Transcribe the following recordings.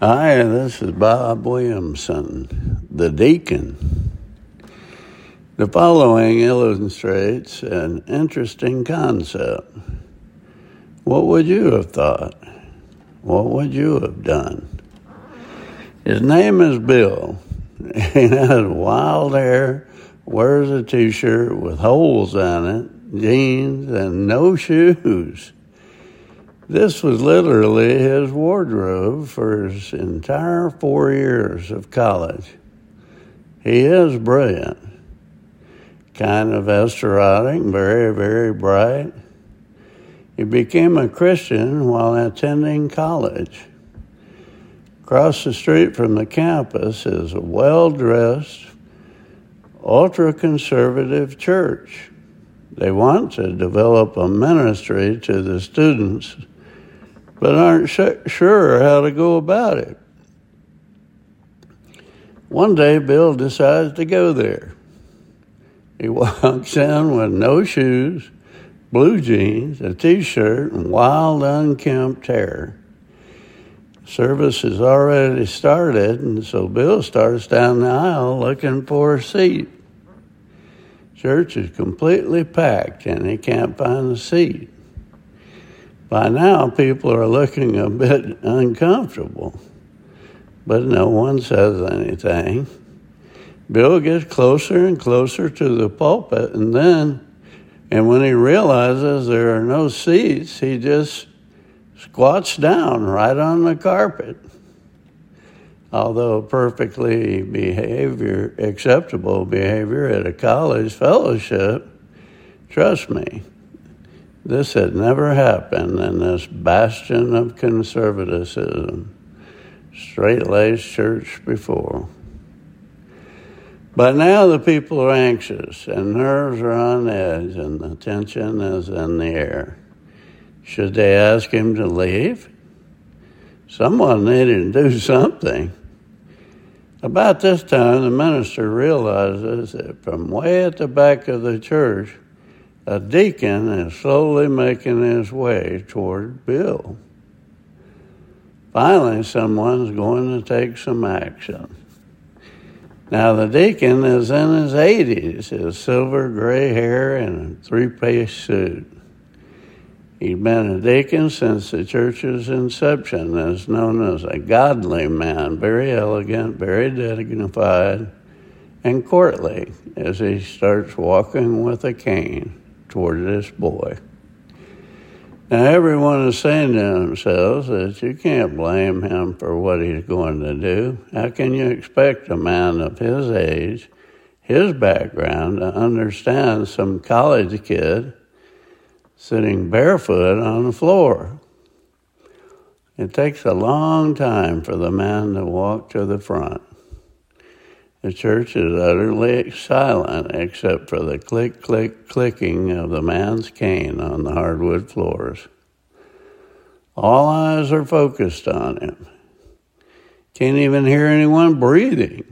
Hi, this is Bob Williamson, the deacon. The following illustrates an interesting concept. What would you have thought? What would you have done? His name is Bill. He has wild hair, wears a t shirt with holes in it, jeans, and no shoes. This was literally his wardrobe for his entire four years of college. He is brilliant, kind of esoteric, very, very bright. He became a Christian while attending college. Across the street from the campus is a well dressed, ultra conservative church. They want to develop a ministry to the students but aren't sure how to go about it. One day, Bill decides to go there. He walks in with no shoes, blue jeans, a t shirt, and wild, unkempt hair. Service has already started, and so Bill starts down the aisle looking for a seat. Church is completely packed, and he can't find a seat. By now, people are looking a bit uncomfortable, but no one says anything. Bill gets closer and closer to the pulpit, and then, and when he realizes there are no seats, he just squats down right on the carpet. Although perfectly behavior, acceptable behavior at a college fellowship, trust me, this had never happened in this bastion of conservatism, straight laced church before. But now the people are anxious and nerves are on edge and the tension is in the air. Should they ask him to leave? Someone needed to do something. About this time, the minister realizes that from way at the back of the church, a deacon is slowly making his way toward Bill. Finally, someone's going to take some action. Now, the deacon is in his 80s, his silver gray hair and a three piece suit. He's been a deacon since the church's inception, is known as a godly man, very elegant, very dignified, and courtly as he starts walking with a cane this boy. Now, everyone is saying to themselves that you can't blame him for what he's going to do. How can you expect a man of his age, his background, to understand some college kid sitting barefoot on the floor? It takes a long time for the man to walk to the front. The church is utterly silent except for the click, click, clicking of the man's cane on the hardwood floors. All eyes are focused on him. Can't even hear anyone breathing.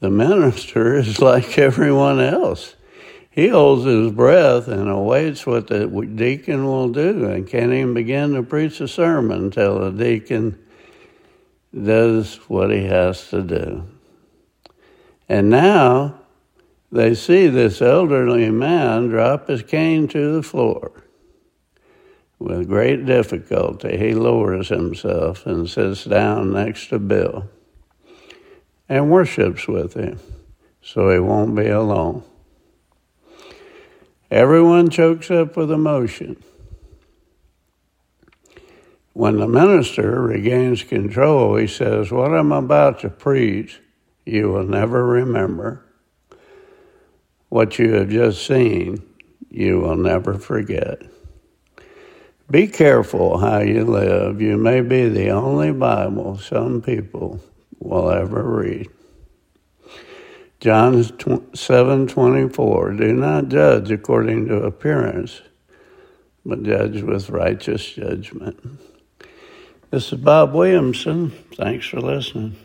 The minister is like everyone else. He holds his breath and awaits what the deacon will do and can't even begin to preach a sermon until the deacon does what he has to do. And now they see this elderly man drop his cane to the floor. With great difficulty, he lowers himself and sits down next to Bill and worships with him so he won't be alone. Everyone chokes up with emotion. When the minister regains control, he says, What I'm about to preach you will never remember. What you have just seen, you will never forget. Be careful how you live. You may be the only Bible some people will ever read. John 7:24 Do not judge according to appearance, but judge with righteous judgment. This is Bob Williamson. Thanks for listening.